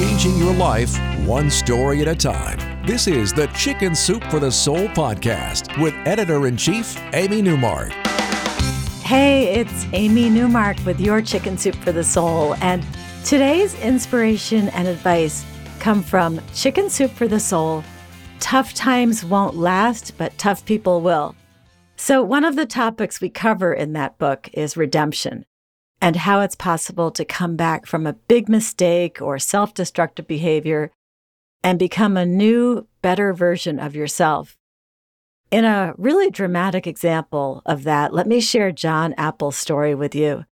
Changing your life one story at a time. This is the Chicken Soup for the Soul podcast with editor in chief, Amy Newmark. Hey, it's Amy Newmark with your Chicken Soup for the Soul. And today's inspiration and advice come from Chicken Soup for the Soul. Tough times won't last, but tough people will. So, one of the topics we cover in that book is redemption and how it's possible to come back from a big mistake or self destructive behavior and become a new, better version of yourself. In a really dramatic example of that, let me share John Apel's story with you.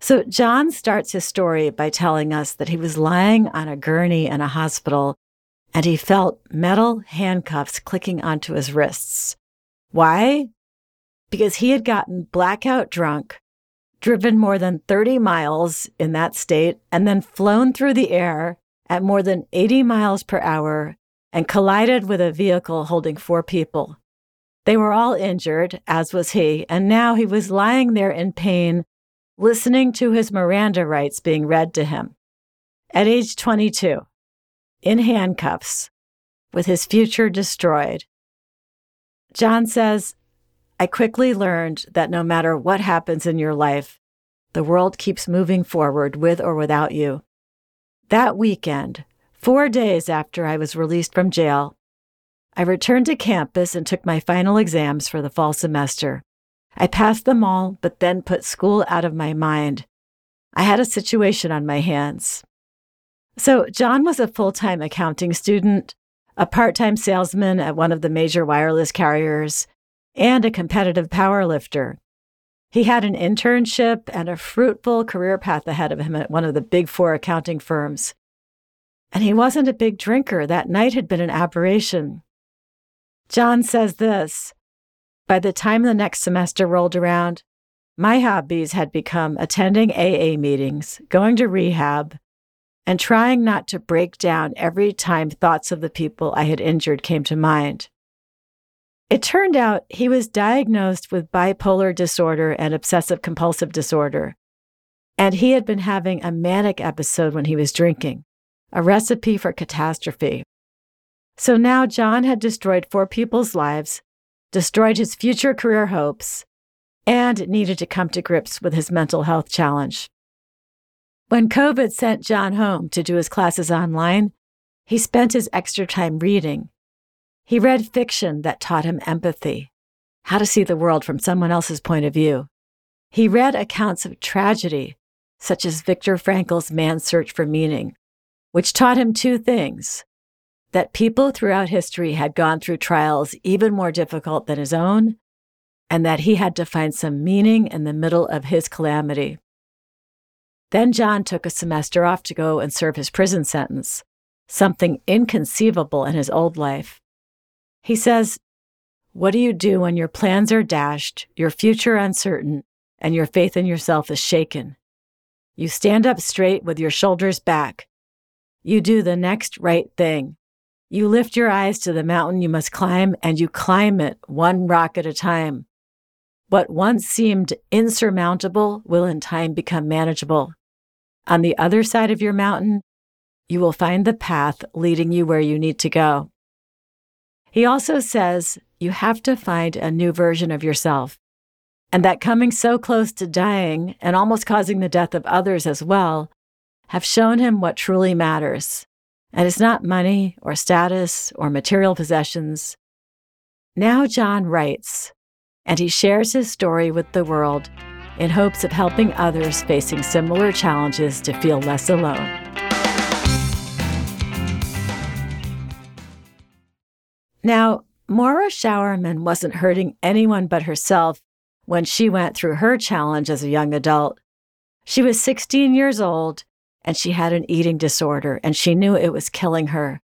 So, John starts his story by telling us that he was lying on a gurney in a hospital and he felt metal handcuffs clicking onto his wrists. Why? Because he had gotten blackout drunk driven more than 30 miles in that state, and then flown through the air at more than 80 miles per hour and collided with a vehicle holding four people. They were all injured, as was he, and now he was lying there in pain, listening to his Miranda rights being read to him. At age 22, in handcuffs, with his future destroyed. John says, I quickly learned that no matter what happens in your life, the world keeps moving forward with or without you. That weekend, four days after I was released from jail, I returned to campus and took my final exams for the fall semester. I passed them all, but then put school out of my mind. I had a situation on my hands. So, John was a full time accounting student, a part time salesman at one of the major wireless carriers, and a competitive powerlifter. He had an internship and a fruitful career path ahead of him at one of the big four accounting firms. And he wasn't a big drinker. That night had been an aberration. John says this By the time the next semester rolled around, my hobbies had become attending AA meetings, going to rehab, and trying not to break down every time thoughts of the people I had injured came to mind. It turned out he was diagnosed with bipolar disorder and obsessive compulsive disorder. And he had been having a manic episode when he was drinking, a recipe for catastrophe. So now John had destroyed four people's lives, destroyed his future career hopes, and needed to come to grips with his mental health challenge. When COVID sent John home to do his classes online, he spent his extra time reading he read fiction that taught him empathy, how to see the world from someone else's point of view. He read accounts of tragedy, such as Viktor Frankl's Man's Search for Meaning, which taught him two things that people throughout history had gone through trials even more difficult than his own, and that he had to find some meaning in the middle of his calamity. Then John took a semester off to go and serve his prison sentence, something inconceivable in his old life. He says, What do you do when your plans are dashed, your future uncertain, and your faith in yourself is shaken? You stand up straight with your shoulders back. You do the next right thing. You lift your eyes to the mountain you must climb, and you climb it one rock at a time. What once seemed insurmountable will in time become manageable. On the other side of your mountain, you will find the path leading you where you need to go. He also says you have to find a new version of yourself, and that coming so close to dying and almost causing the death of others as well have shown him what truly matters. And it's not money or status or material possessions. Now John writes, and he shares his story with the world in hopes of helping others facing similar challenges to feel less alone. Now, Maura Schauerman wasn't hurting anyone but herself when she went through her challenge as a young adult. She was 16 years old and she had an eating disorder, and she knew it was killing her.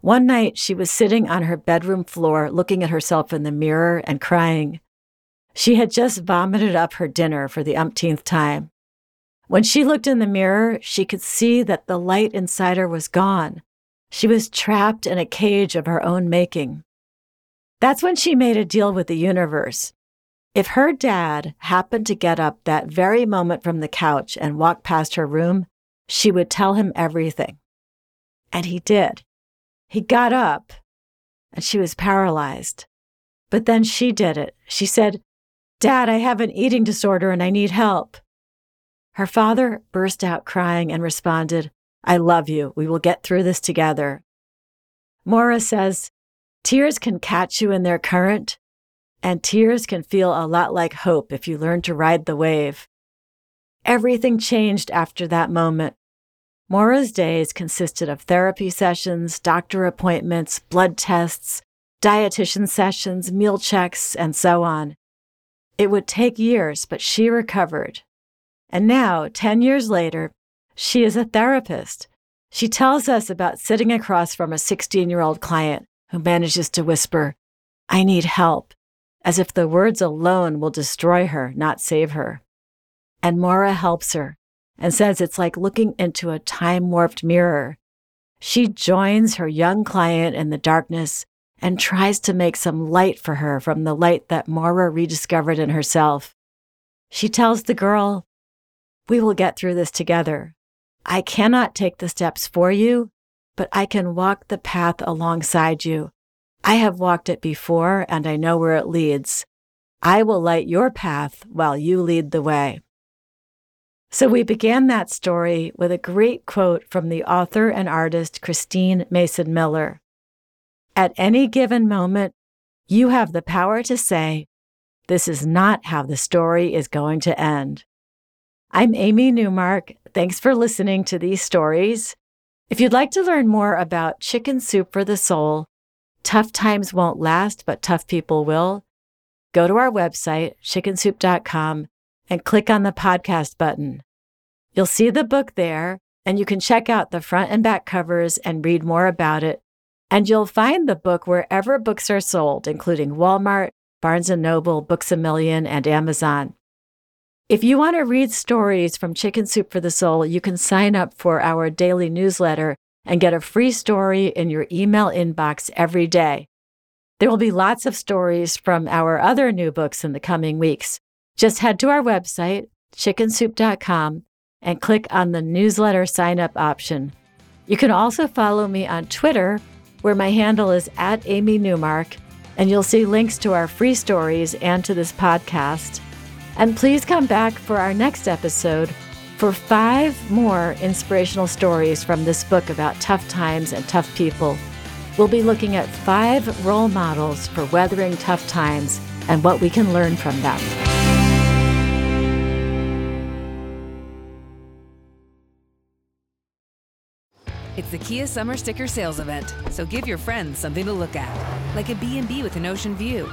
One night, she was sitting on her bedroom floor looking at herself in the mirror and crying. She had just vomited up her dinner for the umpteenth time. When she looked in the mirror, she could see that the light inside her was gone. She was trapped in a cage of her own making. That's when she made a deal with the universe. If her dad happened to get up that very moment from the couch and walk past her room, she would tell him everything. And he did. He got up and she was paralyzed. But then she did it. She said, Dad, I have an eating disorder and I need help. Her father burst out crying and responded, I love you. We will get through this together. Maura says, Tears can catch you in their current, and tears can feel a lot like hope if you learn to ride the wave. Everything changed after that moment. Maura's days consisted of therapy sessions, doctor appointments, blood tests, dietitian sessions, meal checks, and so on. It would take years, but she recovered. And now, 10 years later, she is a therapist. She tells us about sitting across from a 16 year old client who manages to whisper, I need help, as if the words alone will destroy her, not save her. And Maura helps her and says it's like looking into a time warped mirror. She joins her young client in the darkness and tries to make some light for her from the light that Maura rediscovered in herself. She tells the girl, We will get through this together. I cannot take the steps for you, but I can walk the path alongside you. I have walked it before and I know where it leads. I will light your path while you lead the way. So we began that story with a great quote from the author and artist Christine Mason Miller. At any given moment, you have the power to say, This is not how the story is going to end. I'm Amy Newmark. Thanks for listening to these stories. If you'd like to learn more about Chicken Soup for the Soul, Tough Times Won't Last, but Tough People Will, go to our website, chickensoup.com, and click on the podcast button. You'll see the book there, and you can check out the front and back covers and read more about it. And you'll find the book wherever books are sold, including Walmart, Barnes & Noble, Books A Million, and Amazon. If you want to read stories from Chicken Soup for the Soul, you can sign up for our daily newsletter and get a free story in your email inbox every day. There will be lots of stories from our other new books in the coming weeks. Just head to our website, chickensoup.com, and click on the newsletter sign up option. You can also follow me on Twitter, where my handle is at Amy Newmark, and you'll see links to our free stories and to this podcast. And please come back for our next episode for five more inspirational stories from this book about tough times and tough people. We'll be looking at five role models for weathering tough times and what we can learn from them. It's the Kia Summer Sticker Sales Event, so give your friends something to look at, like a B&B with an ocean view,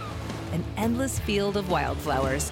an endless field of wildflowers,